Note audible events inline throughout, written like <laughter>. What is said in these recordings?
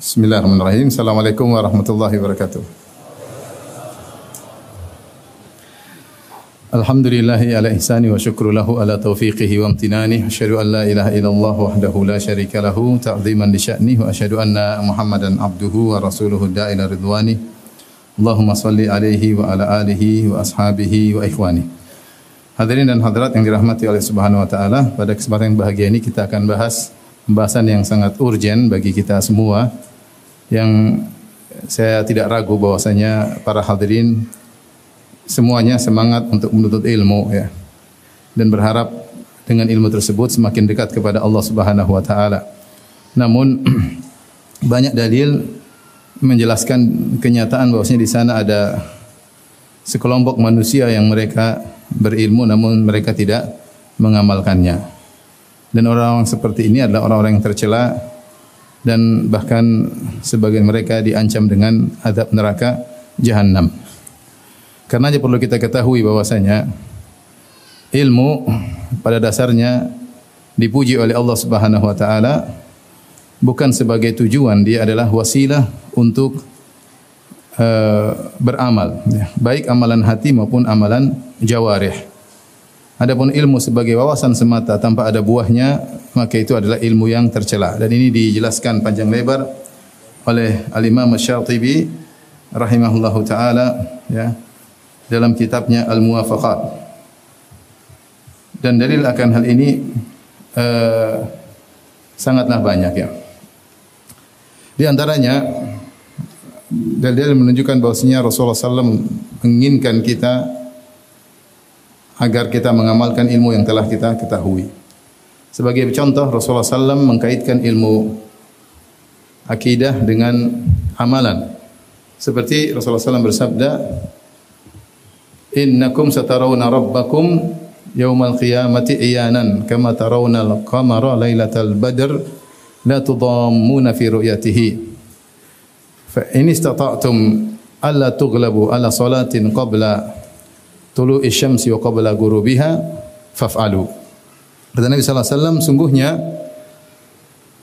Bismillahirrahmanirrahim. Assalamualaikum warahmatullahi wabarakatuh. Alhamdulillahi ala ihsani wa syukru wa amtinani. Asyhadu an la wahdahu la syarika lahu ta'ziman li anna Muhammadan abduhu wa rasuluhu da'ila ridwani. Allahumma salli alaihi wa ala alihi wa ashabihi wa. Hadirin dan hadirat yang dirahmati oleh Subhanahu wa taala, pada kesempatan yang bahagia ini kita akan bahas pembahasan yang sangat urgen bagi kita semua yang saya tidak ragu bahwasanya para hadirin semuanya semangat untuk menuntut ilmu ya dan berharap dengan ilmu tersebut semakin dekat kepada Allah Subhanahu wa taala. Namun <clears throat> banyak dalil menjelaskan kenyataan bahwasanya di sana ada sekelompok manusia yang mereka berilmu namun mereka tidak mengamalkannya. Dan orang-orang seperti ini adalah orang-orang yang tercela dan bahkan sebagian mereka diancam dengan adab neraka jahanam. Karena perlu kita ketahui bahwasanya ilmu pada dasarnya dipuji oleh Allah Subhanahu wa taala bukan sebagai tujuan, dia adalah wasilah untuk uh, beramal, ya. baik amalan hati maupun amalan jawarih. Adapun ilmu sebagai wawasan semata tanpa ada buahnya, maka itu adalah ilmu yang tercela. Dan ini dijelaskan panjang lebar oleh Al-Imam Asy-Syatibi rahimahullahu taala ya dalam kitabnya Al-Muwafaqat. Dan dalil akan hal ini uh, sangatlah banyak ya. Di antaranya dalil menunjukkan bahwasanya Rasulullah SAW menginginkan kita agar kita mengamalkan ilmu yang telah kita ketahui. Sebagai contoh Rasulullah SAW mengkaitkan ilmu akidah dengan amalan. Seperti Rasulullah SAW bersabda, Innakum satarawna rabbakum yawmal qiyamati iyanan kama tarawna al-qamara lailatal badr la tudammuna fi ru'yatihi. Fa in istata'tum alla tughlabu ala salatin qabla tulu isyamsi wa qabla gurubiha faf'alu. Kata Nabi sallallahu alaihi wasallam sungguhnya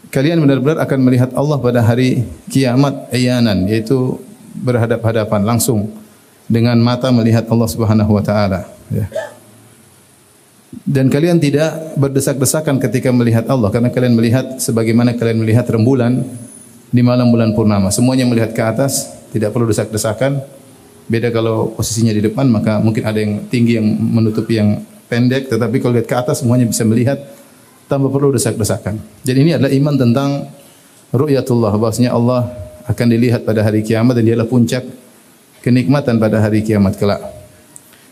kalian benar-benar akan melihat Allah pada hari kiamat ayanan yaitu berhadap-hadapan langsung dengan mata melihat Allah Subhanahu wa taala ya. Dan kalian tidak berdesak-desakan ketika melihat Allah karena kalian melihat sebagaimana kalian melihat rembulan di malam bulan purnama. Semuanya melihat ke atas, tidak perlu desak-desakan Beda kalau posisinya di depan maka mungkin ada yang tinggi yang menutupi yang pendek tetapi kalau lihat ke atas semuanya bisa melihat tanpa perlu desak-desakan. Jadi ini adalah iman tentang ru'yatullah bahwasanya Allah akan dilihat pada hari kiamat dan dialah puncak kenikmatan pada hari kiamat kelak.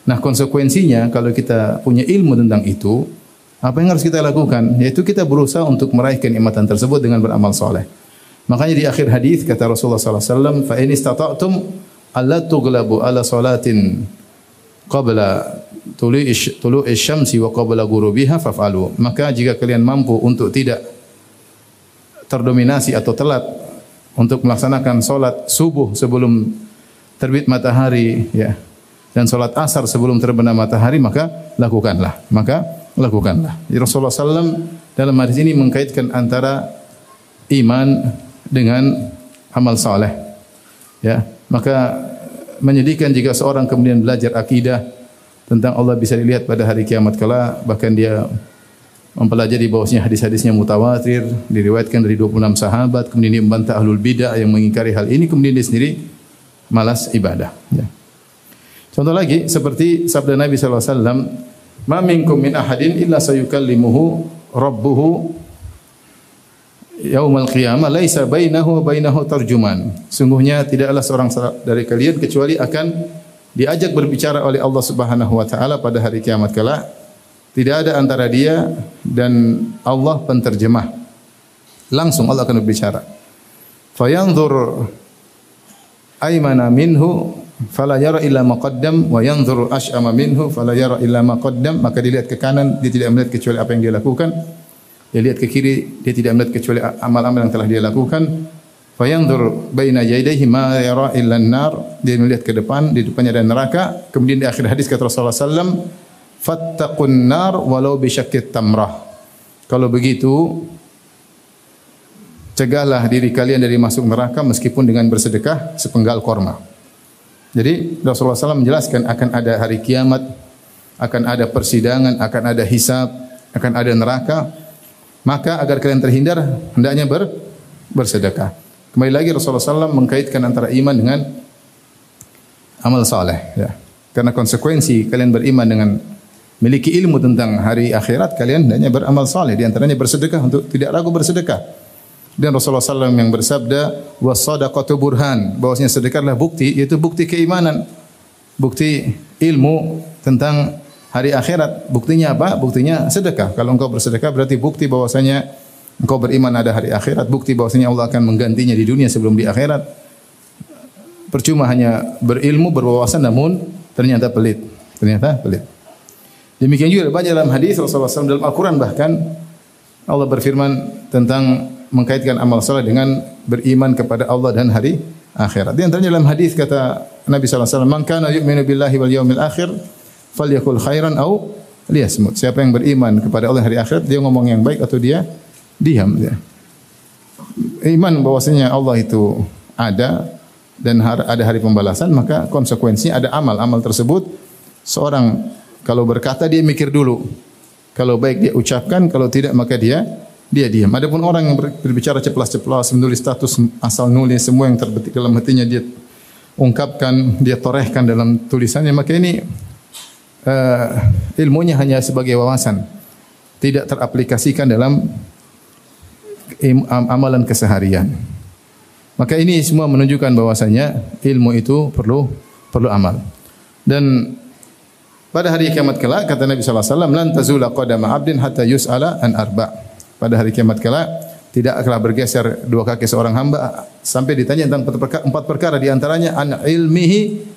Nah, konsekuensinya kalau kita punya ilmu tentang itu, apa yang harus kita lakukan? Yaitu kita berusaha untuk meraih kenikmatan tersebut dengan beramal soleh. Makanya di akhir hadis kata Rasulullah sallallahu alaihi wasallam, "Fa in istata'tum alla tughlabu ala salatin qabla tulu'i tulu'i wa qabla ghurubiha faf'alu. Maka jika kalian mampu untuk tidak terdominasi atau telat untuk melaksanakan salat subuh sebelum terbit matahari ya dan salat asar sebelum terbenam matahari maka lakukanlah. Maka lakukanlah. Rasulullah SAW dalam hadis ini mengkaitkan antara iman dengan amal saleh. Ya, maka menyedihkan jika seorang kemudian belajar akidah tentang Allah bisa dilihat pada hari kiamat kala bahkan dia mempelajari bahwasanya hadis-hadisnya mutawatir diriwayatkan dari 26 sahabat kemudian dia membantah ahlul bidah yang mengingkari hal ini kemudian dia sendiri malas ibadah ya. Contoh lagi seperti sabda Nabi sallallahu alaihi wasallam ma minkum min ahadin illa sayukallimuhu rabbuhu yaumal qiyamah laisa bainahu wa bainahu tarjuman. Sungguhnya tidaklah seorang dari kalian kecuali akan diajak berbicara oleh Allah Subhanahu wa taala pada hari kiamat kala. Tidak ada antara dia dan Allah penterjemah. Langsung Allah akan berbicara. Fayanzur aymana minhu fala yara illa ma wa yanzur ash'ama minhu fala yara illa ma qaddam maka dilihat ke kanan dia tidak melihat kecuali apa yang dia lakukan dia lihat ke kiri, dia tidak melihat kecuali amal-amal yang telah dia lakukan. Fayanzur baina yadayhi ma yara illa an-nar. Dia melihat ke depan, di depannya ada neraka. Kemudian di akhir hadis kata Rasulullah sallam, "Fattaqun nar walau bi tamrah." Kalau begitu, cegahlah diri kalian dari masuk neraka meskipun dengan bersedekah sepenggal korma. Jadi Rasulullah SAW menjelaskan akan ada hari kiamat, akan ada persidangan, akan ada hisab, akan ada neraka. Maka agar kalian terhindar hendaknya ber, bersedekah. Kembali lagi Rasulullah SAW mengkaitkan antara iman dengan amal saleh. Ya. Karena konsekuensi kalian beriman dengan memiliki ilmu tentang hari akhirat, kalian hendaknya beramal saleh. Di antaranya bersedekah untuk tidak ragu bersedekah. Dan Rasulullah SAW yang bersabda, wasadaqatu burhan, bahwasanya sedekah adalah bukti, yaitu bukti keimanan, bukti ilmu tentang hari akhirat. Buktinya apa? Buktinya sedekah. Kalau engkau bersedekah berarti bukti bahwasanya engkau beriman ada hari akhirat, bukti bahwasanya Allah akan menggantinya di dunia sebelum di akhirat. Percuma hanya berilmu, berwawasan namun ternyata pelit. Ternyata pelit. Demikian juga banyak dalam hadis Rasulullah SAW dalam Al-Quran bahkan Allah berfirman tentang mengkaitkan amal soleh dengan beriman kepada Allah dan hari akhirat. Di antaranya dalam hadis kata Nabi wasallam, "Man kana yu'minu billahi wal yawmil akhir falyakul khairan au liyasmut." Siapa yang beriman kepada Allah hari akhirat, dia ngomong yang baik atau dia diam dia. Iman bahwasanya Allah itu ada dan ada hari pembalasan, maka konsekuensinya ada amal. Amal tersebut seorang kalau berkata dia mikir dulu. Kalau baik dia ucapkan, kalau tidak maka dia dia diam. Adapun orang yang berbicara ceplas-ceplas, menulis status asal nulis semua yang terbetik dalam hatinya dia ungkapkan, dia torehkan dalam tulisannya, maka ini uh, ilmunya hanya sebagai wawasan, tidak teraplikasikan dalam amalan keseharian. Maka ini semua menunjukkan bahwasanya ilmu itu perlu perlu amal. Dan pada hari kiamat kelak kata Nabi sallallahu alaihi wasallam lan tazula qadama 'abdin hatta yus'ala an arba' pada hari kiamat kelak tidak akan bergeser dua kaki seorang hamba sampai ditanya tentang empat perkara di antaranya an ilmihi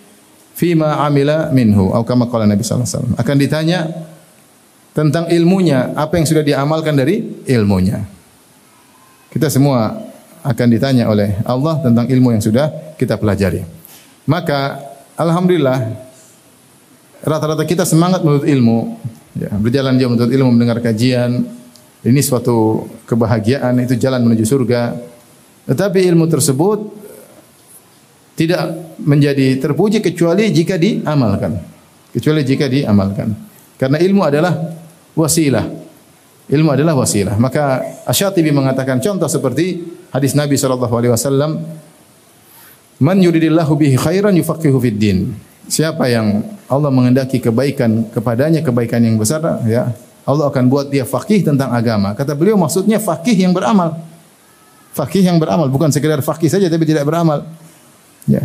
fima amila minhu. Atau kama qala Nabi sallallahu alaihi wasallam. Akan ditanya tentang ilmunya. Apa yang sudah diamalkan dari ilmunya. Kita semua akan ditanya oleh Allah tentang ilmu yang sudah kita pelajari. Maka alhamdulillah rata-rata kita semangat menuntut ilmu. Ya, berjalan jauh menuntut ilmu mendengar kajian. Ini suatu kebahagiaan, itu jalan menuju surga. Tetapi ilmu tersebut tidak menjadi terpuji kecuali jika diamalkan. Kecuali jika diamalkan. Karena ilmu adalah wasilah. Ilmu adalah wasilah. Maka Asy-Syatibi mengatakan contoh seperti hadis Nabi sallallahu alaihi wasallam, "Man yuridillahu bihi khairan yufaqihu fid din." Siapa yang Allah mengendaki kebaikan kepadanya, kebaikan yang besar, ya, Allah akan buat dia fakih tentang agama. Kata beliau maksudnya fakih yang beramal. Fakih yang beramal, bukan sekedar fakih saja tapi tidak beramal. Ya.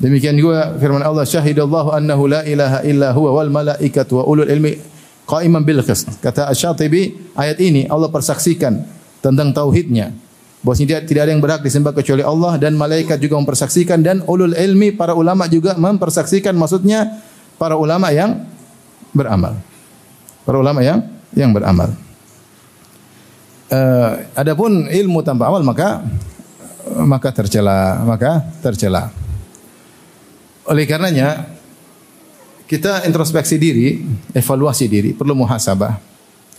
Demikian juga firman Allah syahidallahu annahu la ilaha illa huwa wal malaikatu wa ulul ilmi qaiman bil qist. Kata Asy-Syatibi ayat ini Allah persaksikan tentang tauhidnya. Bahwasanya tidak ada yang berhak disembah kecuali Allah dan malaikat juga mempersaksikan dan ulul ilmi para ulama juga mempersaksikan maksudnya para ulama yang beramal. Para ulama yang yang beramal. Uh, adapun ilmu tanpa amal maka maka tercela, maka tercela. Oleh karenanya kita introspeksi diri, evaluasi diri, perlu muhasabah.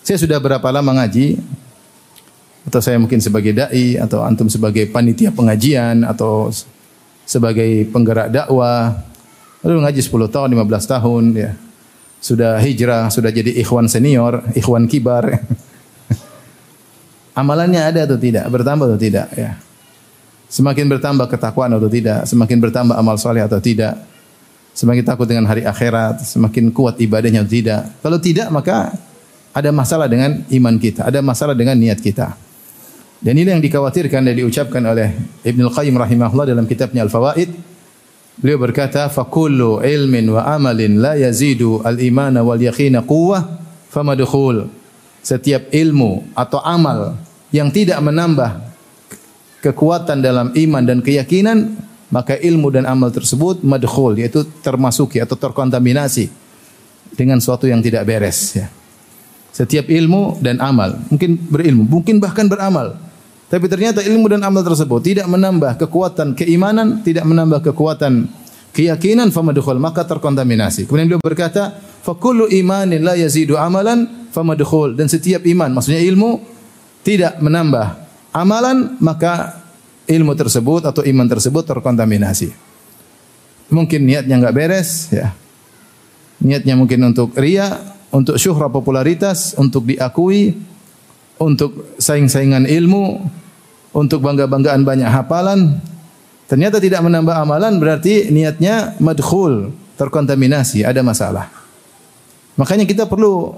Saya sudah berapa lama ngaji atau saya mungkin sebagai dai atau antum sebagai panitia pengajian atau sebagai penggerak dakwah lalu ngaji 10 tahun, 15 tahun ya sudah hijrah, sudah jadi ikhwan senior, ikhwan kibar. <laughs> Amalannya ada atau tidak? Bertambah atau tidak? Ya. Semakin bertambah ketakwaan atau tidak? Semakin bertambah amal soleh atau tidak? Semakin takut dengan hari akhirat? Semakin kuat ibadahnya atau tidak? Kalau tidak, maka ada masalah dengan iman kita. Ada masalah dengan niat kita. Dan ini yang dikhawatirkan dan diucapkan oleh Ibnu Qayyim rahimahullah dalam kitabnya Al-Fawaid Beliau berkata, "Fakullu ilmin wa amalin la yazidu al-imana wal yaqina quwwah famadkhul." Setiap ilmu atau amal yang tidak menambah kekuatan dalam iman dan keyakinan, maka ilmu dan amal tersebut madkhul, yaitu termasuki atau terkontaminasi dengan sesuatu yang tidak beres ya. Setiap ilmu dan amal, mungkin berilmu, mungkin bahkan beramal, tapi ternyata ilmu dan amal tersebut tidak menambah kekuatan keimanan, tidak menambah kekuatan keyakinan famadkhul maka terkontaminasi. Kemudian beliau berkata, fa kullu imanin la yazidu amalan famadkhul dan setiap iman maksudnya ilmu tidak menambah amalan maka ilmu tersebut atau iman tersebut terkontaminasi. Mungkin niatnya enggak beres ya. Niatnya mungkin untuk ria, untuk syuhra popularitas, untuk diakui, untuk saing-saingan ilmu, untuk bangga-banggaan banyak hafalan. Ternyata tidak menambah amalan berarti niatnya madkhul, terkontaminasi, ada masalah. Makanya kita perlu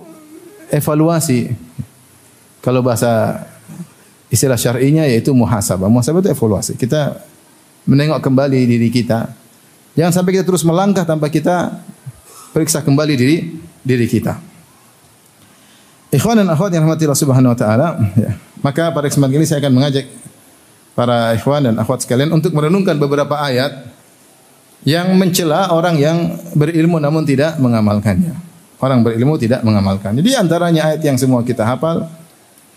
evaluasi. Kalau bahasa istilah syar'inya yaitu muhasabah. Muhasabah itu evaluasi. Kita menengok kembali diri kita. Jangan sampai kita terus melangkah tanpa kita periksa kembali diri diri kita. Ikhwan dan akhwat yang rahmati Allah Subhanahu wa taala, ya. Maka pada kesempatan ini saya akan mengajak para ikhwan dan akhwat sekalian untuk merenungkan beberapa ayat yang mencela orang yang berilmu namun tidak mengamalkannya. Orang berilmu tidak mengamalkan. Jadi antaranya ayat yang semua kita hafal,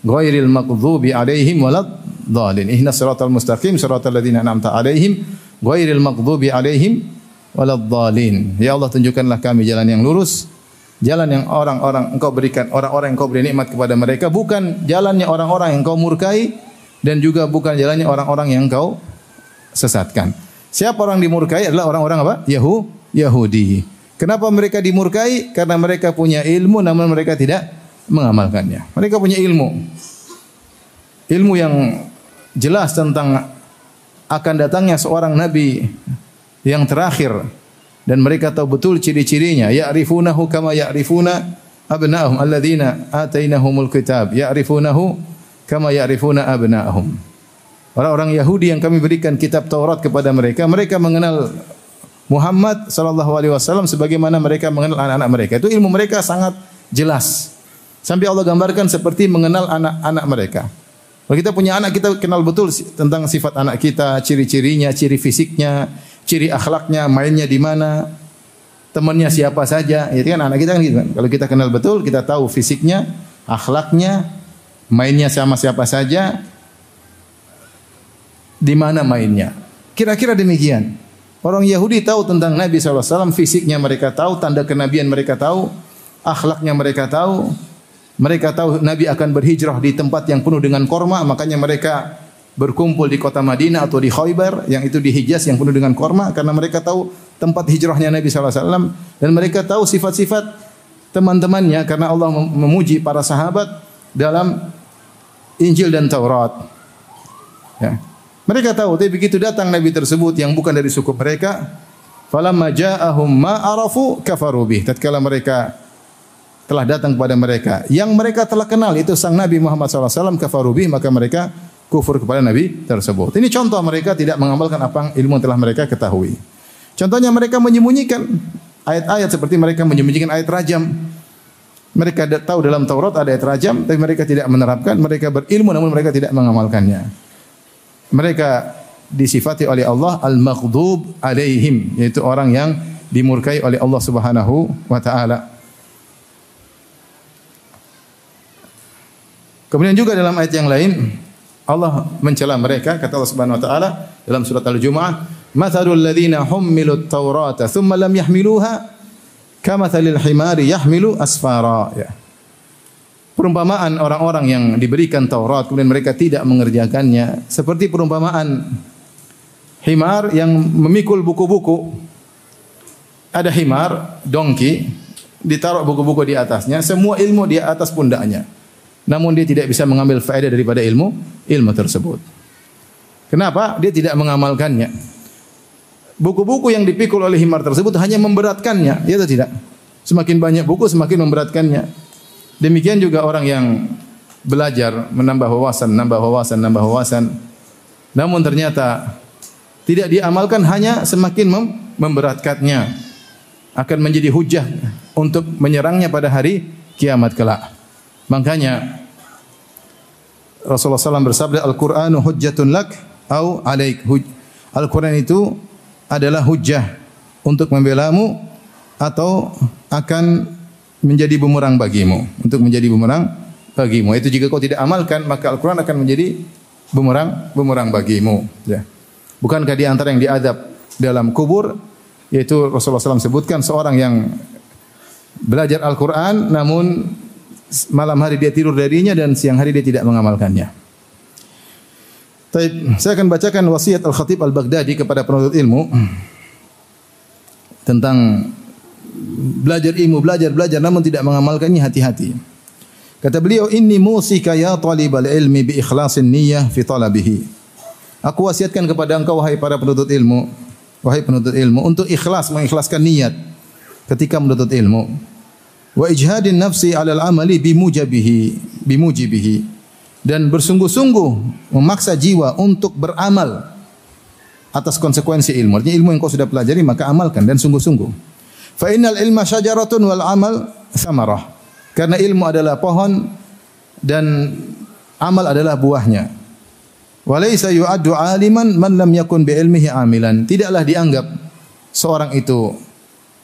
ghairil maghdubi alaihim walad dhalin. Ihnas siratal mustaqim siratal ladzina an'amta alaihim ghairil maghdubi alaihim walad dhalin. Ya Allah tunjukkanlah kami jalan yang lurus Jalan yang orang-orang engkau berikan, orang-orang engkau beri nikmat kepada mereka bukan jalannya orang-orang yang engkau murkai dan juga bukan jalannya orang-orang yang engkau sesatkan. Siapa orang dimurkai adalah orang-orang apa? Yahu, Yahudi. Kenapa mereka dimurkai? Karena mereka punya ilmu namun mereka tidak mengamalkannya. Mereka punya ilmu. Ilmu yang jelas tentang akan datangnya seorang nabi yang terakhir. Dan mereka tahu betul ciri-cirinya. Ya'rifunahu kama ya'rifuna abna'ahum alladzina atainahumul kitab. Ya'rifunahu kama ya'rifuna abna'ahum. Orang-orang Yahudi yang kami berikan kitab Taurat kepada mereka mereka mengenal Muhammad sallallahu alaihi wasallam sebagaimana mereka mengenal anak-anak mereka. Itu ilmu mereka sangat jelas sampai Allah gambarkan seperti mengenal anak-anak mereka kalau kita punya anak kita kenal betul tentang sifat anak kita ciri-cirinya ciri fisiknya ciri akhlaknya, mainnya di mana, temannya siapa saja. Ya kan anak kita kan gitu kan. Kalau kita kenal betul, kita tahu fisiknya, akhlaknya, mainnya sama siapa saja, di mana mainnya. Kira-kira demikian. Orang Yahudi tahu tentang Nabi SAW, fisiknya mereka tahu, tanda kenabian mereka tahu, akhlaknya mereka tahu, mereka tahu Nabi akan berhijrah di tempat yang penuh dengan korma, makanya mereka berkumpul di kota Madinah atau di Khaybar yang itu di Hijaz yang penuh dengan korma karena mereka tahu tempat hijrahnya Nabi SAW dan mereka tahu sifat-sifat teman-temannya karena Allah memuji para sahabat dalam Injil dan Taurat. Ya. Mereka tahu, tapi begitu datang Nabi tersebut yang bukan dari suku mereka, falamma ja'ahum ma arafu. Tatkala mereka telah datang kepada mereka, yang mereka telah kenal itu sang Nabi Muhammad SAW kafaru bih, maka mereka kufur kepada Nabi tersebut. Ini contoh mereka tidak mengamalkan apa ilmu yang telah mereka ketahui. Contohnya mereka menyembunyikan ayat-ayat seperti mereka menyembunyikan ayat rajam. Mereka tahu dalam Taurat ada ayat rajam, tapi mereka tidak menerapkan. Mereka berilmu namun mereka tidak mengamalkannya. Mereka disifati oleh Allah al-maghdub alaihim, yaitu orang yang dimurkai oleh Allah Subhanahu wa taala. Kemudian juga dalam ayat yang lain Allah mencela mereka kata Allah Subhanahu wa taala dalam surat Al-Jumu'ah, "Mathalul ladzina hummilut Taurata tsumma lam yahmiluha kamathalil himari yahmilu asfara." Ya. Perumpamaan orang-orang yang diberikan Taurat kemudian mereka tidak mengerjakannya seperti perumpamaan himar yang memikul buku-buku. Ada himar, dongki, ditaruh buku-buku di atasnya, semua ilmu di atas pundaknya namun dia tidak bisa mengambil faedah daripada ilmu ilmu tersebut. Kenapa? Dia tidak mengamalkannya. Buku-buku yang dipikul oleh himar tersebut hanya memberatkannya, ya atau tidak? Semakin banyak buku semakin memberatkannya. Demikian juga orang yang belajar menambah wawasan, nambah wawasan, nambah wawasan. Namun ternyata tidak diamalkan hanya semakin mem memberatkannya. Akan menjadi hujah untuk menyerangnya pada hari kiamat kelak. Makanya Rasulullah SAW bersabda Al-Qur'anu hujjatun lak au alaik. Al-Qur'an itu adalah hujjah untuk membelamu atau akan menjadi bumerang bagimu. Untuk menjadi bumerang bagimu. Itu jika kau tidak amalkan maka Al-Qur'an akan menjadi bumerang bumerang bagimu. Ya. Bukankah di antara yang diadab dalam kubur yaitu Rasulullah SAW sebutkan seorang yang belajar Al-Quran namun malam hari dia tidur darinya dan siang hari dia tidak mengamalkannya. Baik, saya akan bacakan wasiat Al-Khatib Al-Baghdadi kepada penuntut ilmu tentang belajar ilmu, belajar, belajar namun tidak mengamalkannya hati-hati. Kata beliau, "Inni musika ya talibal ilmi bi ikhlasin niyyah fi talabihi." Aku wasiatkan kepada engkau wahai para penuntut ilmu, wahai penuntut ilmu untuk ikhlas mengikhlaskan niat ketika menuntut ilmu. Wa ijhadin nafsi 'alal amali bimujabihi, bimujibihi dan bersungguh-sungguh memaksa jiwa untuk beramal atas konsekuensi ilmu. Artinya ilmu yang kau sudah pelajari maka amalkan dan sungguh-sungguh. Fa innal ilma syajaratun wal amal samarah. Karena ilmu adalah pohon dan amal adalah buahnya. Walaysa yu'addu aliman man lam yakun bi ilmihi amilan. Tidaklah dianggap seorang itu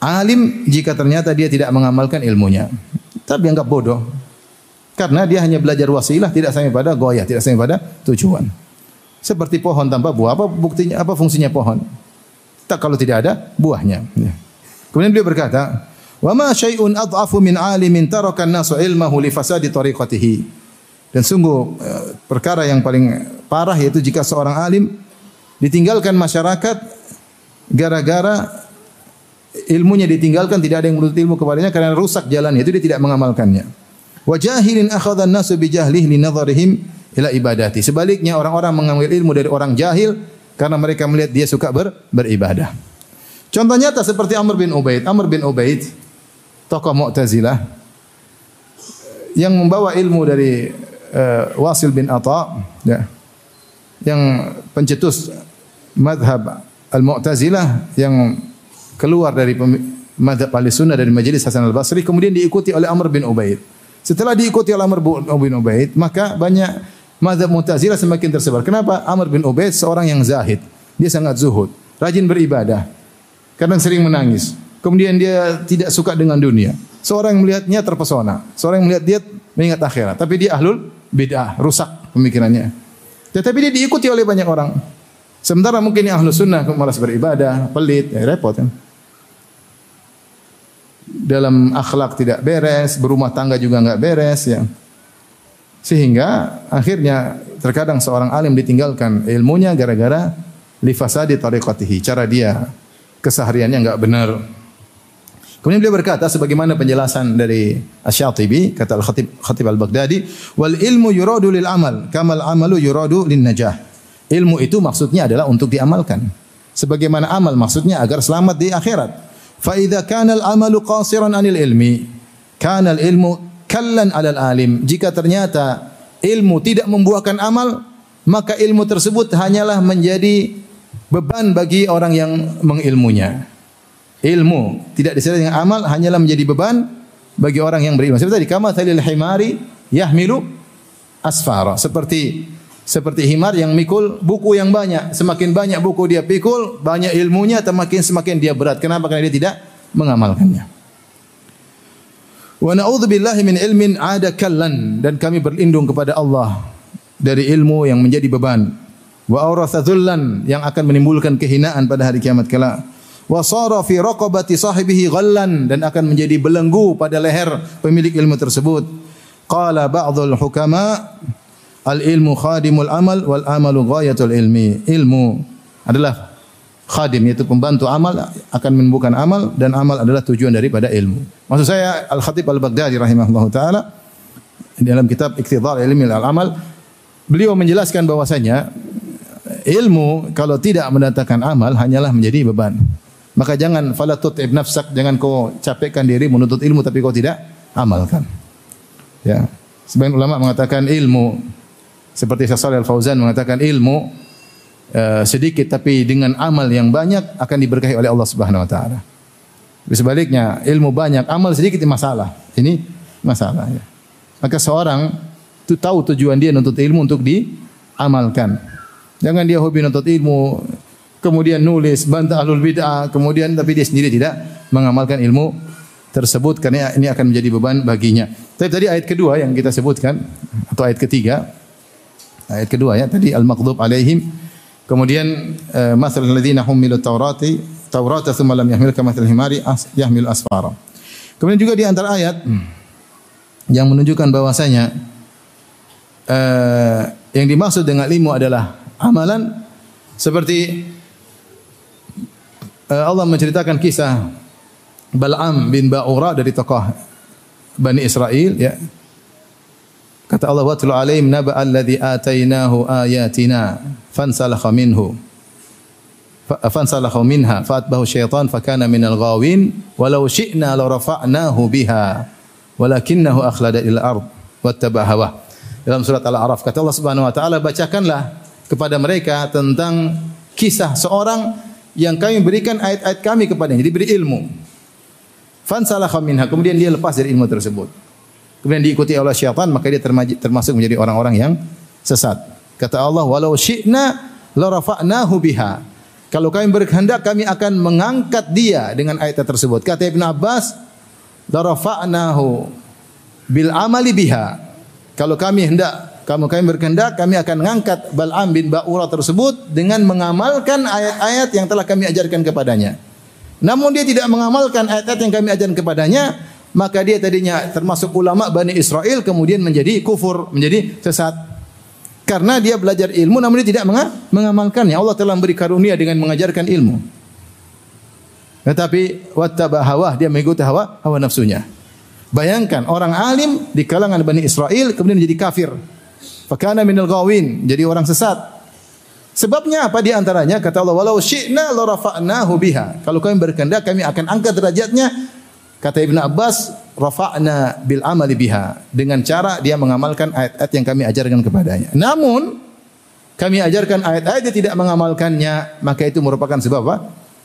alim jika ternyata dia tidak mengamalkan ilmunya. Tapi anggap bodoh. Karena dia hanya belajar wasilah tidak sampai pada goyah, tidak sampai pada tujuan. Seperti pohon tanpa buah, apa buktinya apa fungsinya pohon? Tak kalau tidak ada buahnya. Ya. Kemudian beliau berkata, "Wa ma syai'un adhafu min 'alimin taraka an-nasu ilmahu li fasadi tariqatihi." Dan sungguh eh, perkara yang paling parah yaitu jika seorang alim ditinggalkan masyarakat gara-gara ilmunya ditinggalkan tidak ada yang menuntut ilmu kepadanya karena rusak jalannya itu dia tidak mengamalkannya. Wa jahilin akhadha an-nasu bi jahlihi li nadharihim ila ibadati. Sebaliknya orang-orang mengambil ilmu dari orang jahil karena mereka melihat dia suka ber, beribadah. Contoh nyata seperti Amr bin Ubaid. Amr bin Ubaid tokoh Mu'tazilah yang membawa ilmu dari uh, Wasil bin Atha ya, yang pencetus madhab Al-Mu'tazilah yang keluar dari madhab Ahli dari Majelis Hasan Al-Basri kemudian diikuti oleh Amr bin Ubaid. Setelah diikuti oleh Amr bin Ubaid, maka banyak mazhab Mu'tazilah semakin tersebar. Kenapa? Amr bin Ubaid seorang yang zahid. Dia sangat zuhud, rajin beribadah. Kadang sering menangis. Kemudian dia tidak suka dengan dunia. Seorang yang melihatnya terpesona. Seorang yang melihat dia mengingat akhirat. Tapi dia ahlul bid'ah, rusak pemikirannya. Tetapi dia diikuti oleh banyak orang. Sementara mungkin yang ahlu sunnah malas beribadah, pelit, ya repot kan dalam akhlak tidak beres, berumah tangga juga nggak beres ya. Sehingga akhirnya terkadang seorang alim ditinggalkan ilmunya gara-gara lifasadi tariqatihi, cara dia kesehariannya nggak benar. Kemudian beliau berkata sebagaimana penjelasan dari Asy-Syatibi kata Al-Khatib Khatib Al-Baghdadi, "Wal ilmu yuradu lil amal, kamal amalu yuradu lin najah." Ilmu itu maksudnya adalah untuk diamalkan. Sebagaimana amal maksudnya agar selamat di akhirat. Fa idza kana al-amalu qasiran 'anil ilmi, kana al-ilmu kallan 'alal alim. Jika ternyata ilmu tidak membuahkan amal, maka ilmu tersebut hanyalah menjadi beban bagi orang yang mengilmunya. Ilmu tidak disertai dengan amal hanyalah menjadi beban bagi orang yang berilmu. Seperti tadi kama thalil himari yahmilu asfara. Seperti seperti himar yang mikul buku yang banyak. Semakin banyak buku dia pikul, banyak ilmunya, semakin semakin dia berat. Kenapa? Karena dia tidak mengamalkannya. Wa na'udzubillahi min ilmin ada kallan dan kami berlindung kepada Allah dari ilmu yang menjadi beban. Wa aurathatullan yang akan menimbulkan kehinaan pada hari kiamat kelak. Wa sara fi raqabati sahibihi ghallan dan akan menjadi belenggu pada leher pemilik ilmu tersebut. Qala ba'dhul hukama Al ilmu khadimul amal wal amalu ghayatul ilmi. Ilmu adalah khadim yaitu pembantu amal akan menimbulkan amal dan amal adalah tujuan daripada ilmu. Maksud saya Al Khatib Al Baghdadi rahimahullah taala dalam kitab Iktidhar Ilmi Al Amal beliau menjelaskan bahwasanya ilmu kalau tidak mendatangkan amal hanyalah menjadi beban. Maka jangan fala tut'ib nafsak, jangan kau capekkan diri menuntut ilmu tapi kau tidak amalkan. Ya. Sebagian ulama mengatakan ilmu seperti Syekh Shalih Al-Fauzan mengatakan ilmu uh, sedikit tapi dengan amal yang banyak akan diberkahi oleh Allah Subhanahu wa taala. Sebaliknya, ilmu banyak, amal sedikit masalah. Ini masalah ya. Maka seorang itu tahu tujuan dia untuk ilmu untuk diamalkan. Jangan dia hobi nuntut ilmu, kemudian nulis bantah ahlul bid'ah, kemudian tapi dia sendiri tidak mengamalkan ilmu tersebut karena ini akan menjadi beban baginya. Tapi tadi ayat kedua yang kita sebutkan atau ayat ketiga Ayat kedua ya tadi al-maghdub alaihim. Kemudian uh, masal alladziina humilu taurati taurata tsumma lam yahmilka mathal himari as, yahmilu asfara. Kemudian juga di antara ayat yang menunjukkan bahwasanya uh, yang dimaksud dengan ilmu adalah amalan seperti uh, Allah menceritakan kisah Bal'am bin Ba'ura dari tokoh Bani Israel ya. Kata Allah wa alaihim naba alladhi atainahu ayatina fansalakha minhu. Fansalakha minha fatbahu syaitan fakana minal ghawin walau syi'na la rafa'nahu biha walakinnahu akhlada ila ard wattaba hawa. Dalam surat Al-A'raf kata Allah Subhanahu wa taala bacakanlah kepada mereka tentang kisah seorang yang kami berikan ayat-ayat kami kepadanya. Diberi ilmu. Fansalakha minha kemudian dia lepas dari ilmu tersebut kemudian diikuti oleh syaitan maka dia termasuk menjadi orang-orang yang sesat. Kata Allah walau syi'na la rafa'nahu biha. Kalau kami berkehendak kami akan mengangkat dia dengan ayat tersebut. Kata Ibn Abbas la rafa'nahu bil amali biha. Kalau kami hendak kamu kami berkehendak kami akan mengangkat Bal'am bin Ba'ura tersebut dengan mengamalkan ayat-ayat yang telah kami ajarkan kepadanya. Namun dia tidak mengamalkan ayat-ayat yang kami ajarkan kepadanya, maka dia tadinya termasuk ulama Bani Israel kemudian menjadi kufur, menjadi sesat. Karena dia belajar ilmu namun dia tidak mengamalkannya. Allah telah memberi karunia dengan mengajarkan ilmu. Tetapi wattaba hawa, dia mengikuti hawa hawa nafsunya. Bayangkan orang alim di kalangan Bani Israel kemudian menjadi kafir. Fakana minal ghawin, jadi orang sesat. Sebabnya apa di antaranya? Kata Allah, "Walau syi'na la rafa'nahu biha." Kalau kami berkehendak, kami akan angkat derajatnya. Kata Ibnu Abbas, "Rafa'na bil amali biha." Dengan cara dia mengamalkan ayat-ayat yang kami ajarkan kepadanya. Namun, kami ajarkan ayat-ayat dia tidak mengamalkannya, maka itu merupakan sebab apa?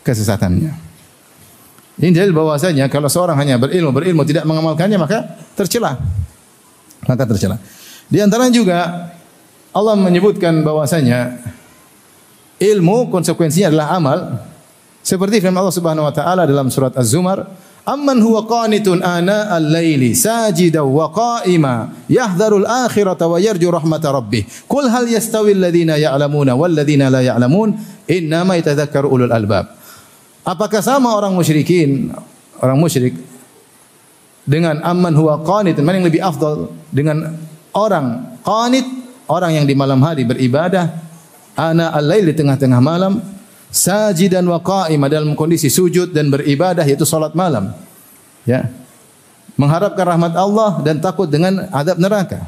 Kesesatannya. Ini dalil bahwasanya kalau seorang hanya berilmu, berilmu tidak mengamalkannya maka tercela. Maka tercela. Di antara juga Allah menyebutkan bahwasanya ilmu konsekuensinya adalah amal. Seperti firman Allah Subhanahu wa taala dalam surat Az-Zumar, "Amman huwa qanitun ana al-laili sajidan wa qa'ima yahdharul akhirata wa yarju rahmata rabbih." Qul hal yastawi alladhina ya'lamuna wal ladzina la ya'lamun? Innama yatadhakkaru ulul albab. Apakah sama orang musyrikin, orang musyrik dengan amman huwa qanitun, mana yang lebih afdal dengan orang qanit, orang yang di malam hari beribadah, ana al-lail di tengah-tengah malam, sajidan wa qa'ima dalam kondisi sujud dan beribadah yaitu salat malam. Ya. Mengharapkan rahmat Allah dan takut dengan adab neraka.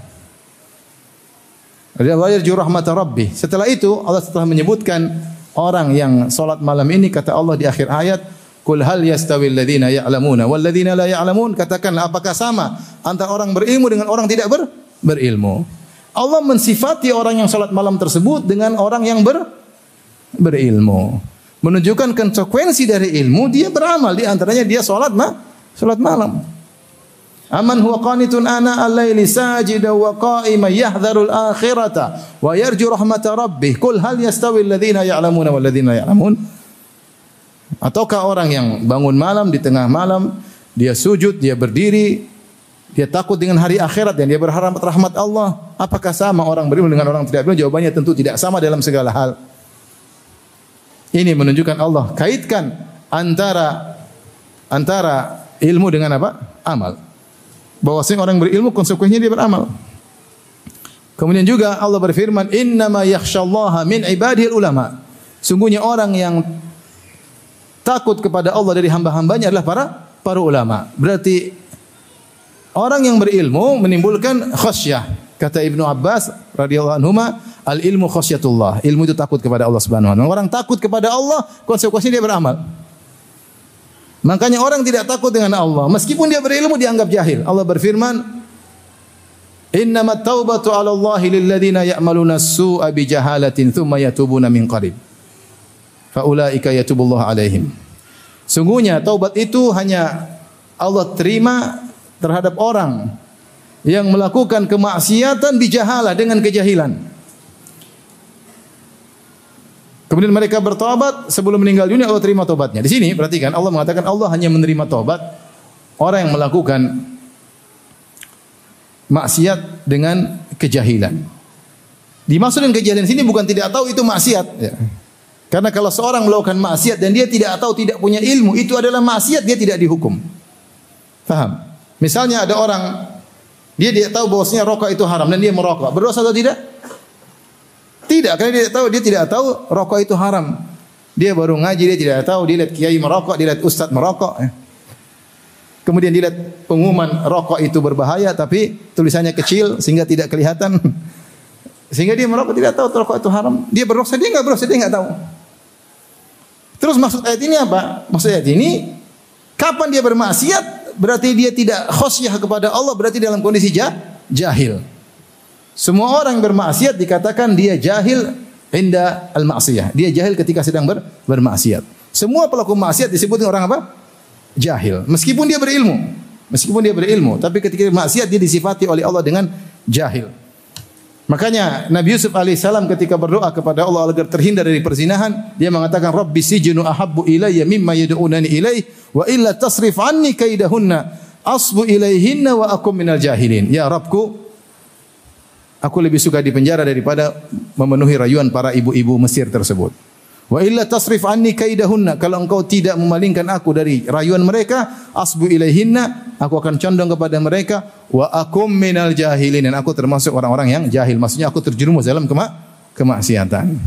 Wa rahmat Rabbi. Setelah itu Allah setelah menyebutkan orang yang salat malam ini kata Allah di akhir ayat Kul hal yastawi alladhina ya'lamuna wal ladzina la ya'lamun katakanlah apakah sama antara orang berilmu dengan orang tidak ber berilmu. Allah mensifati orang yang salat malam tersebut dengan orang yang ber, berilmu. Menunjukkan konsekuensi dari ilmu, dia beramal. Di antaranya dia salat ma, salat malam. Aman huwa qanitun ana al-laili sajida wa qa'ima yahdharul akhirata wa yarju rahmata rabbih. Kul hal yastawi alladhina ya'lamuna wal ladzina ya'lamun? Ataukah orang yang bangun malam di tengah malam, dia sujud, dia berdiri, dia takut dengan hari akhirat dan dia berharap rahmat Allah. Apakah sama orang berilmu dengan orang tidak berilmu? Jawabannya tentu tidak sama dalam segala hal. Ini menunjukkan Allah kaitkan antara antara ilmu dengan apa? Amal. Bahwasanya orang berilmu konsekuensinya dia beramal. Kemudian juga Allah berfirman, "Innama yakhsyallaha min ibadihi ulama." Sungguhnya orang yang takut kepada Allah dari hamba-hambanya adalah para para ulama. Berarti Orang yang berilmu menimbulkan khasyah. Kata Ibnu Abbas radhiyallahu anhu, al ilmu khasyatullah. Ilmu itu takut kepada Allah Subhanahu wa taala. Orang takut kepada Allah, konsekuensinya dia beramal. Makanya orang tidak takut dengan Allah, meskipun dia berilmu dianggap jahil. Allah berfirman, "Innamat taubatu 'ala Allah lil ladzina ya'maluna as-su'a bi jahalatin tsumma yatubuna min qarib." Faulaika yatubullahu alaihim. Sungguhnya taubat itu hanya Allah terima terhadap orang yang melakukan kemaksiatan bijahalah dengan kejahilan. Kemudian mereka bertobat sebelum meninggal dunia Allah terima tobatnya. Di sini perhatikan Allah mengatakan Allah hanya menerima tobat orang yang melakukan maksiat dengan kejahilan. Dimaksud dengan kejahilan sini bukan tidak tahu itu maksiat. Ya. Karena kalau seorang melakukan maksiat dan dia tidak tahu, tidak punya ilmu, itu adalah maksiat, dia tidak dihukum. Faham? Misalnya ada orang dia dia tahu bahwasanya rokok itu haram dan dia merokok. Berdosa atau tidak? Tidak. Karena dia tidak tahu, dia tidak tahu rokok itu haram. Dia baru ngaji, dia tidak tahu, dia lihat kiai merokok, dia lihat ustadz merokok. Ya. Kemudian dia lihat pengumuman rokok itu berbahaya, tapi tulisannya kecil sehingga tidak kelihatan. <laughs> Sehingga dia merokok tidak tahu rokok itu haram. Dia berdosa, dia nggak berdosa, dia nggak tahu. Terus maksud ayat ini apa? Maksud ayat ini, kapan dia bermaksiat, berarti dia tidak khosyah kepada Allah, berarti dalam kondisi jah, jahil. Semua orang bermaksiat dikatakan dia jahil inda al-ma'siyah. Dia jahil ketika sedang ber, bermaksiat. Semua pelaku maksiat disebut orang apa? Jahil. Meskipun dia berilmu. Meskipun dia berilmu, tapi ketika maksiat dia disifati oleh Allah dengan jahil. Makanya Nabi Yusuf alaihissalam ketika berdoa kepada Allah agar terhindar dari perzinahan, dia mengatakan Rabbi sijnu ahabbu ilayya mimma yad'unani ilaih wa illa tasrif anni kaidahunna asbu ilaihinna wa akum minal jahilin. Ya Rabbku, aku lebih suka di penjara daripada memenuhi rayuan para ibu-ibu Mesir tersebut. Wa illa tasrif anni kaidahunna. Kalau engkau tidak memalingkan aku dari rayuan mereka, asbu ilaihinna, aku akan condong kepada mereka wa akum minal jahilin dan aku termasuk orang-orang yang jahil. Maksudnya aku terjerumus dalam kema kemaksiatan.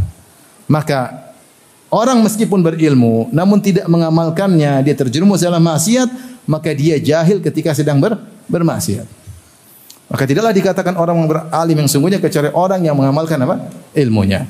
Maka orang meskipun berilmu namun tidak mengamalkannya, dia terjerumus dalam maksiat, maka dia jahil ketika sedang ber bermaksiat. Maka tidaklah dikatakan orang beralim yang sungguhnya kecuali orang yang mengamalkan apa? ilmunya.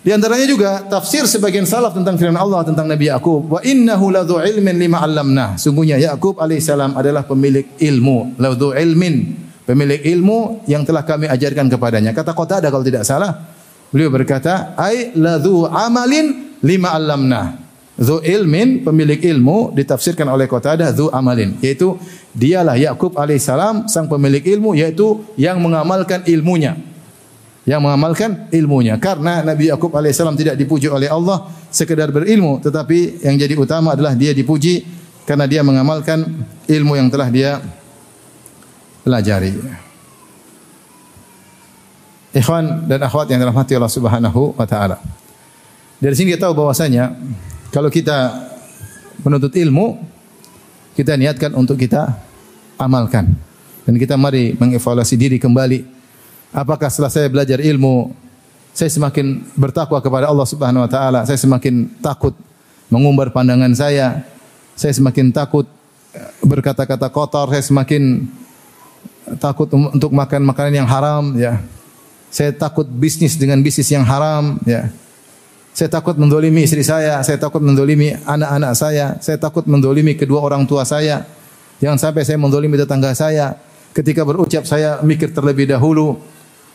Di antaranya juga tafsir sebagian salaf tentang firman Allah tentang Nabi Yakub, wa innahu ladzu ilmin lima 'allamna. Sungguhnya Yakub alaihissalam adalah pemilik ilmu, ladzu ilmin, pemilik ilmu yang telah kami ajarkan kepadanya. Kata kota ada kalau tidak salah. Beliau berkata, ai ladzu amalin lima 'allamna. Dzu ilmin, pemilik ilmu ditafsirkan oleh kota ada dzu amalin, yaitu dialah Yakub alaihissalam sang pemilik ilmu yaitu yang mengamalkan ilmunya yang mengamalkan ilmunya. Karena Nabi Yakub alaihissalam tidak dipuji oleh Allah sekedar berilmu, tetapi yang jadi utama adalah dia dipuji karena dia mengamalkan ilmu yang telah dia pelajari. Ikhwan dan akhwat yang dirahmati Allah Subhanahu wa taala. Dari sini kita tahu bahwasanya kalau kita menuntut ilmu kita niatkan untuk kita amalkan. Dan kita mari mengevaluasi diri kembali. Apakah setelah saya belajar ilmu saya semakin bertakwa kepada Allah Subhanahu wa taala, saya semakin takut mengumbar pandangan saya, saya semakin takut berkata-kata kotor, saya semakin takut um, untuk makan makanan yang haram ya. Saya takut bisnis dengan bisnis yang haram ya. Saya takut mendolimi istri saya, saya takut mendolimi anak-anak saya, saya takut mendolimi kedua orang tua saya. Jangan sampai saya mendolimi tetangga saya. Ketika berucap saya mikir terlebih dahulu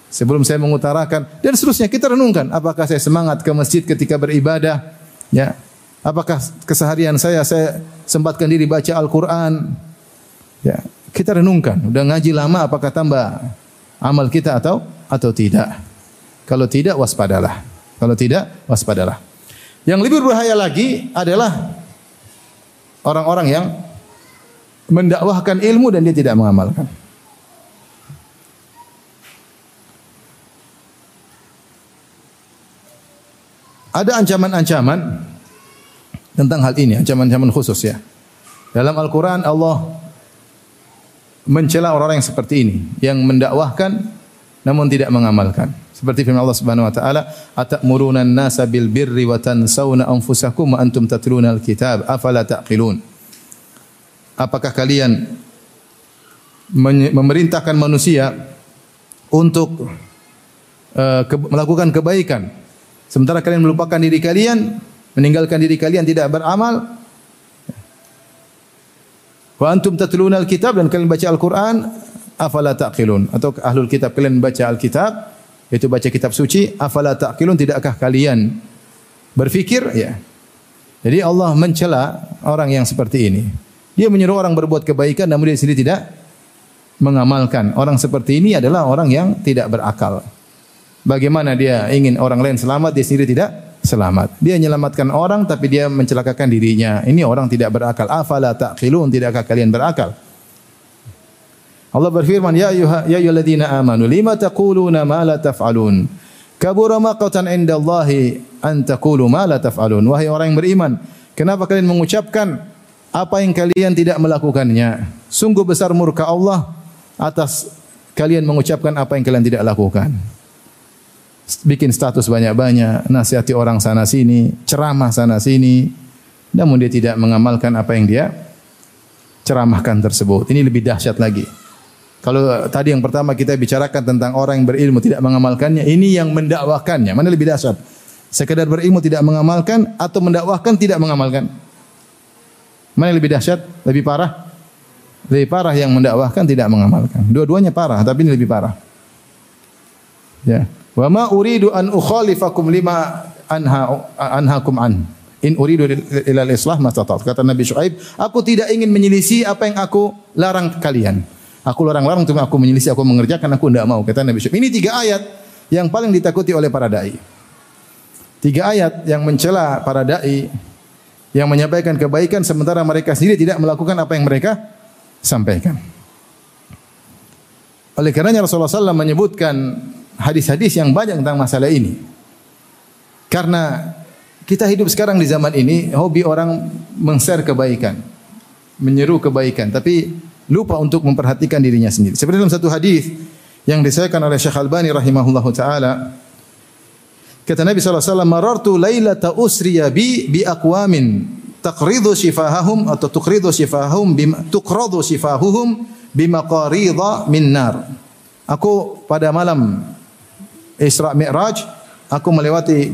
sebelum saya mengutarakan. Dan seterusnya kita renungkan apakah saya semangat ke masjid ketika beribadah? Ya. Apakah keseharian saya saya sempatkan diri baca Al-Qur'an? Ya. Kita renungkan udah ngaji lama apakah tambah amal kita atau atau tidak? Kalau tidak waspadalah kalau tidak waspadalah yang lebih berbahaya lagi adalah orang-orang yang mendakwahkan ilmu dan dia tidak mengamalkan Ada ancaman-ancaman tentang hal ini, ancaman-ancaman khusus ya. Dalam Al-Quran Allah mencela orang-orang yang seperti ini, yang mendakwahkan namun tidak mengamalkan. Seperti firman Allah Subhanahu wa taala, "Atamuruna an-nasa bil birri wa tansawna anfusakum wa antum tatluna al-kitab, afala taqilun?" Apakah kalian memerintahkan manusia untuk ke melakukan kebaikan Sementara kalian melupakan diri kalian, meninggalkan diri kalian tidak beramal. Wa antum tatluna al-kitab dan kalian baca Al-Qur'an, afala taqilun? Atau ahlul kitab kalian baca Al-Kitab, itu baca kitab suci, afala taqilun? Tidakkah kalian berfikir? Ya. Jadi Allah mencela orang yang seperti ini. Dia menyuruh orang berbuat kebaikan namun dia sendiri tidak mengamalkan. Orang seperti ini adalah orang yang tidak berakal. Bagaimana dia ingin orang lain selamat, dia sendiri tidak selamat. Dia menyelamatkan orang tapi dia mencelakakan dirinya. Ini orang tidak berakal. Afala taqilun? Tidakkah kalian berakal? Allah berfirman, "Ya ayyuha ya ayyuhalladzina amanu, lima taquluna ma la taf'alun? Kabura maqatan 'indallahi an taqulu ma la taf'alun." Wahai orang yang beriman, kenapa kalian mengucapkan apa yang kalian tidak melakukannya? Sungguh besar murka Allah atas kalian mengucapkan apa yang kalian tidak lakukan. bikin status banyak-banyak, nasihati orang sana sini, ceramah sana sini, namun dia tidak mengamalkan apa yang dia ceramahkan tersebut. Ini lebih dahsyat lagi. Kalau tadi yang pertama kita bicarakan tentang orang yang berilmu tidak mengamalkannya, ini yang mendakwakannya. Mana lebih dahsyat? Sekedar berilmu tidak mengamalkan atau mendakwahkan tidak mengamalkan? Mana lebih dahsyat? Lebih parah? Lebih parah yang mendakwahkan tidak mengamalkan. Dua-duanya parah, tapi ini lebih parah. Ya. Wa ma uridu an ukhalifakum lima anha anhakum an. In uridu ila al-islah mastata'tu. Kata Nabi Syuaib, aku tidak ingin menyelisih apa yang aku larang kalian. Aku larang-larang cuma aku menyelisih, aku mengerjakan, aku tidak mau. Kata Nabi Syuaib. Ini tiga ayat yang paling ditakuti oleh para dai. Tiga ayat yang mencela para dai yang menyampaikan kebaikan sementara mereka sendiri tidak melakukan apa yang mereka sampaikan. Oleh karenanya Rasulullah SAW menyebutkan hadis-hadis yang banyak tentang masalah ini. Karena kita hidup sekarang di zaman ini, hobi orang meng-share kebaikan, menyeru kebaikan, tapi lupa untuk memperhatikan dirinya sendiri. Seperti dalam satu hadis yang disahkan oleh Syekh Albani rahimahullahu taala, kata Nabi sallallahu alaihi wasallam, "Marartu lailata usriya bi bi aqwamin taqridu shifahahum atau tuqridu shifahum bima tuqradu shifahuhum bimaqarida min nar." Aku pada malam Isra Mi'raj, aku melewati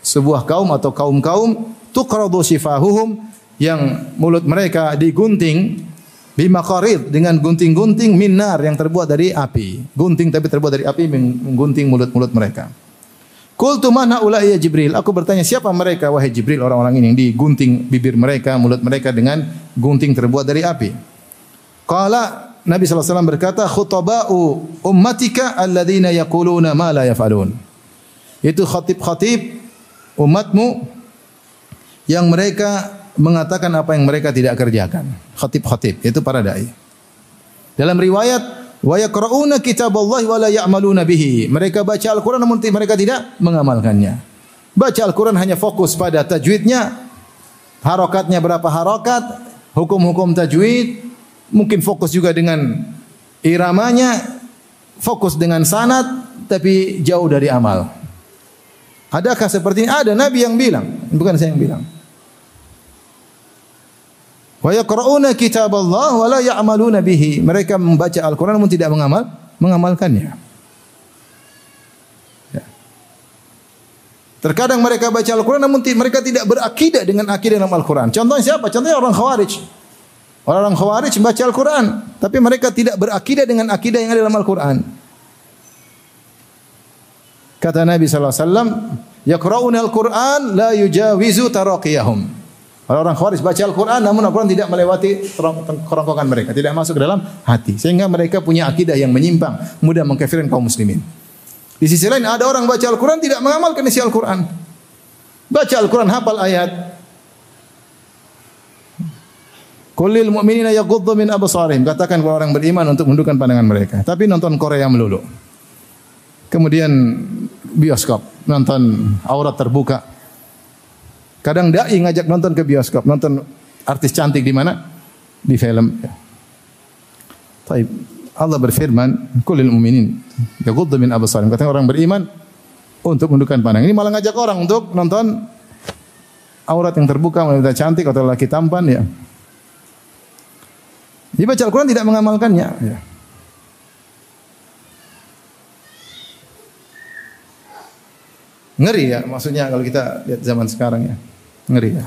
sebuah kaum atau kaum-kaum tuqradu shifahuhum yang mulut mereka digunting bimaqarid dengan gunting-gunting minar yang terbuat dari api. Gunting tapi terbuat dari api menggunting mulut-mulut mereka. Qultu mana ulai ya Jibril? Aku bertanya siapa mereka wahai Jibril orang-orang ini yang digunting bibir mereka, mulut mereka dengan gunting terbuat dari api. Qala Nabi SAW berkata, khutaba'u ummatika alladzina yaquluna ma la yaf'alun. Itu khatib-khatib umatmu yang mereka mengatakan apa yang mereka tidak kerjakan. Khatib-khatib, itu para dai. Dalam riwayat, wa yaqra'una kitaballahi wa la ya'maluna bihi. Mereka baca Al-Qur'an namun mereka tidak mengamalkannya. Baca Al-Qur'an hanya fokus pada tajwidnya, harokatnya berapa harokat, hukum-hukum tajwid, mungkin fokus juga dengan iramanya, fokus dengan sanad, tapi jauh dari amal. Adakah seperti ini? Ada Nabi yang bilang, bukan saya yang bilang. Wa yaqra'una kitab Allah wa la ya'maluna bihi. Mereka membaca Al-Qur'an namun tidak mengamal mengamalkannya. Ya. Terkadang mereka baca Al-Quran namun mereka tidak berakidah dengan akidah dalam Al-Quran. Contohnya siapa? Contohnya orang Khawarij. Orang-orang Khawarij membaca Al-Quran, tapi mereka tidak berakidah dengan akidah yang ada dalam Al-Quran. Kata Nabi SAW, Yaqra'una Al-Quran la yujawizu taraqiyahum. Orang-orang Khawarij baca Al-Quran, namun Al-Quran tidak melewati kerongkongan mereka, tidak masuk ke dalam hati. Sehingga mereka punya akidah yang menyimpang, mudah mengkafirkan kaum muslimin. Di sisi lain ada orang baca Al-Quran tidak mengamalkan isi Al-Quran. Baca Al-Quran, hafal ayat, Kulil mu'minina yaghuddu min absarihim. Katakan kepada orang beriman untuk menundukkan pandangan mereka. Tapi nonton Korea melulu. Kemudian bioskop, nonton aurat terbuka. Kadang dai ngajak nonton ke bioskop, nonton artis cantik di mana? Di film. Taib. Allah berfirman, "Kulil mu'minin yaghuddu min absarihim." Katakan orang beriman untuk menundukkan pandangan. Ini malah ngajak orang untuk nonton aurat yang terbuka, wanita cantik atau laki tampan ya. Dia baca Al-Quran tidak mengamalkannya. Ya. Ngeri ya, maksudnya kalau kita lihat zaman sekarang ya. Ngeri ya.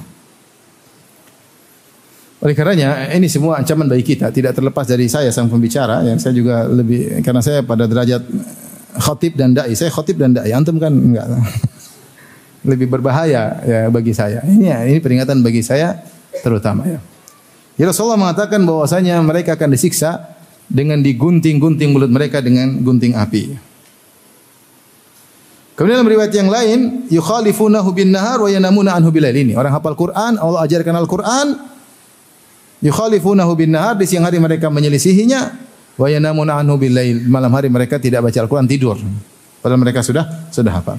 Oleh karenanya ini semua ancaman bagi kita, tidak terlepas dari saya sang pembicara yang saya juga lebih karena saya pada derajat khotib dan dai. Saya khotib dan dai, antum kan enggak. <laughs> lebih berbahaya ya bagi saya. Ini ini peringatan bagi saya terutama ya. Ya Rasulullah mengatakan bahwasanya mereka akan disiksa dengan digunting-gunting mulut mereka dengan gunting api. Kemudian dalam riwayat yang lain, yukhalifunahu bin nahar wa yanamuna anhu bilail ini. Orang hafal Quran, Allah ajarkan Al-Quran, yukhalifunahu bin nahar di siang hari mereka menyelisihinya wa yanamuna anhu bilail. Malam hari mereka tidak baca Al-Quran, tidur. Padahal mereka sudah sudah hafal.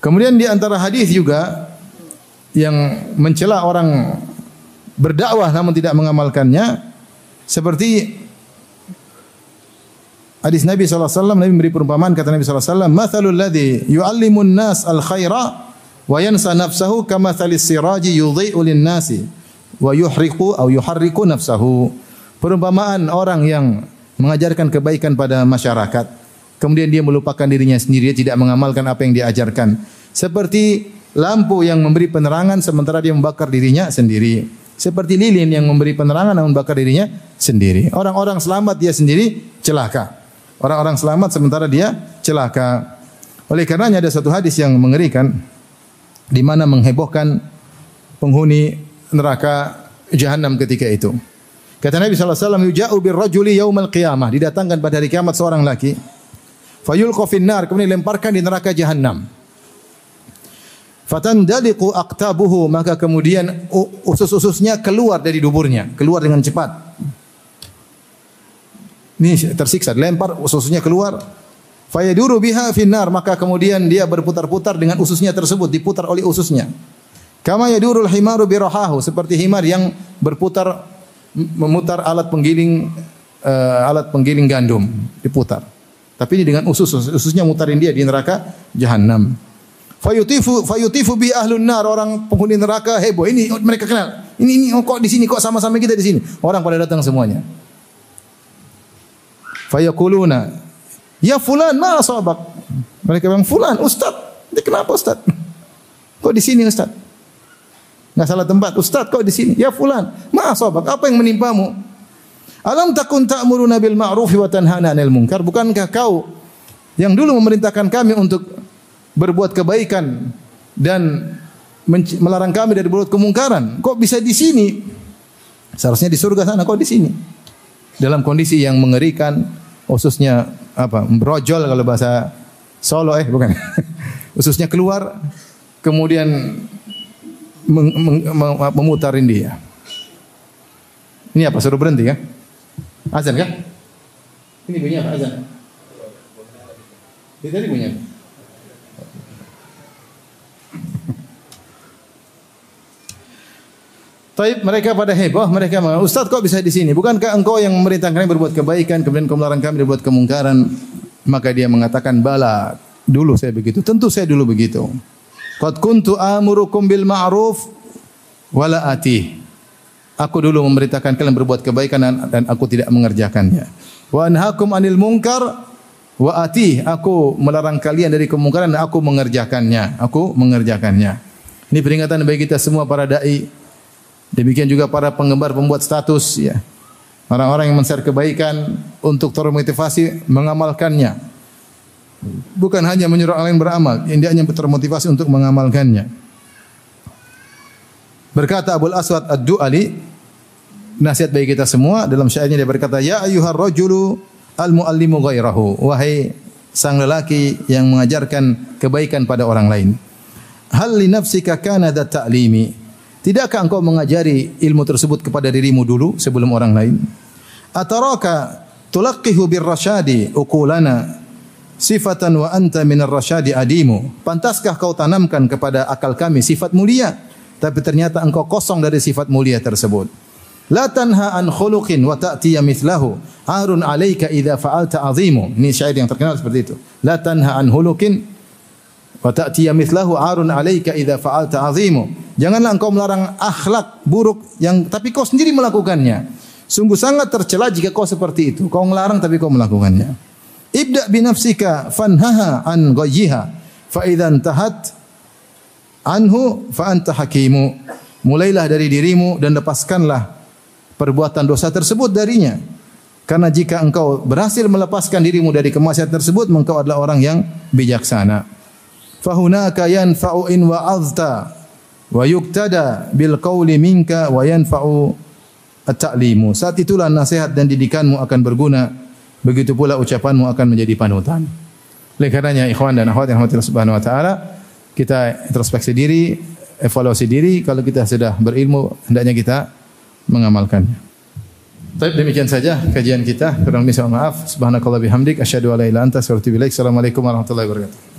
Kemudian di antara hadis juga yang mencela orang berdakwah namun tidak mengamalkannya seperti Hadis Nabi SAW, Nabi memberi perumpamaan, kata Nabi SAW, Mathalul ladhi yu'allimun nas al-khaira wa yansa nafsahu kamathalis siraji yudhi'u nasi wa nafsahu. Perumpamaan orang yang mengajarkan kebaikan pada masyarakat, kemudian dia melupakan dirinya sendiri, dia tidak mengamalkan apa yang diajarkan. Seperti lampu yang memberi penerangan sementara dia membakar dirinya sendiri. Seperti lilin yang memberi penerangan namun membakar dirinya sendiri. Orang-orang selamat dia sendiri celaka. Orang-orang selamat sementara dia celaka. Oleh karenanya ada satu hadis yang mengerikan di mana menghebohkan penghuni neraka jahanam ketika itu. Kata Nabi SAW, Yuja'u bir rajuli yaumal qiyamah. Didatangkan pada hari kiamat seorang laki. Fayulqa finnar. Kemudian dilemparkan di neraka jahanam. Fatandaliqu aqtabuhu. Maka kemudian usus-ususnya keluar dari duburnya. Keluar dengan cepat. Ini tersiksa, dilempar ususnya keluar. Fayaduru biha finnar, maka kemudian dia berputar-putar dengan ususnya tersebut, diputar oleh ususnya. Kama yadurul himaru birahahu, seperti himar yang berputar memutar alat penggiling uh, alat penggiling gandum, diputar. Tapi ini dengan usus, ususnya mutarin dia di neraka jahanam. Fayutifu fayutifu bi ahlun nar, orang penghuni neraka heboh. Ini mereka kenal. Ini ini oh, kok di sini kok sama-sama kita di sini. Orang pada datang semuanya. Fayaquluna, "Ya fulan, ma asabak?" Mereka bilang, "Fulan, ustaz. Ini kenapa ustaz? Kok di sini ustaz?" Enggak salah tempat. Ustaz, kok di sini? Ya fulan, ma asabak? Apa yang menimpamu? Alam takun ta'muruna bil ma'ruf wa tanhana 'anil munkar? Bukankah kau yang dulu memerintahkan kami untuk berbuat kebaikan dan melarang kami dari berbuat kemungkaran? Kok bisa di sini? Seharusnya di surga sana, kok di sini? Dalam kondisi yang mengerikan, ususnya apa brojol kalau bahasa Solo eh bukan. <laughs> Ususnya keluar kemudian meng, memutarin dia ini apa suruh berhenti kan azan kan ini bunyi apa azan? Ini tadi bunyi? Taib mereka pada heboh, mereka mengatakan, Ustaz kok bisa di sini? Bukankah engkau yang memerintahkan kami berbuat kebaikan, kemudian kau melarang kami berbuat kemungkaran? Maka dia mengatakan, bala, dulu saya begitu. Tentu saya dulu begitu. Qad kuntu amurukum bil ma'ruf wala ati. Aku dulu memerintahkan kalian berbuat kebaikan dan aku tidak mengerjakannya. Wa anhaakum anil munkar wa ati. Aku melarang kalian dari kemungkaran dan aku mengerjakannya. Aku mengerjakannya. Ini peringatan bagi kita semua para dai Demikian juga para penggemar pembuat status ya. Orang-orang yang men-share kebaikan untuk termotivasi mengamalkannya. Bukan hanya menyuruh orang lain beramal, hanya termotivasi untuk mengamalkannya. Berkata Abu Aswad Ad-Du'ali, nasihat bagi kita semua dalam syairnya dia berkata, "Ya ayyuhar rajulu al-muallimu ghairahu." Wahai sang lelaki yang mengajarkan kebaikan pada orang lain. Hal li nafsika kana ta'limi? Tidakkah engkau mengajari ilmu tersebut kepada dirimu dulu sebelum orang lain? Ataraka tulaqqihu birrasyadi uqulana sifatan wa anta minar rasyadi adimu. Pantaskah kau tanamkan kepada akal kami sifat mulia tapi ternyata engkau kosong dari sifat mulia tersebut. La tanha an khuluqin wa ta'tiya mithlahu. Arun 'alaika idza fa'alta 'azimu. Ini syair yang terkenal seperti itu. La tanha an khuluqin wa ta'tiya mithlahu arun 'alaika idza fa'alta 'azimu. Janganlah engkau melarang akhlak buruk yang tapi kau sendiri melakukannya. Sungguh sangat tercela jika kau seperti itu. Kau melarang tapi kau melakukannya. Ibda bi nafsika fanhaha an ghayyiha fa idzan tahat anhu fa anta hakimu. Mulailah dari dirimu dan lepaskanlah perbuatan dosa tersebut darinya. Karena jika engkau berhasil melepaskan dirimu dari kemaksiatan tersebut, engkau adalah orang yang bijaksana. Fahunaka yanfa'u in wa'azta wa yuktada bil qawli minka wa yanfa'u at-ta'limu. Saat itulah nasihat dan didikanmu akan berguna, begitu pula ucapanmu akan menjadi panutan. Oleh karenanya ikhwan dan akhwat yang rahmatillah subhanahu wa taala, kita introspeksi diri, evaluasi diri, kalau kita sudah berilmu hendaknya kita mengamalkannya. Baik, demikian saja kajian kita. Kurang lebih maaf. Subhanakallah bihamdik asyhadu an la ilaha illa anta astaghfiruka wa atubu ilaik. Assalamualaikum warahmatullahi wabarakatuh.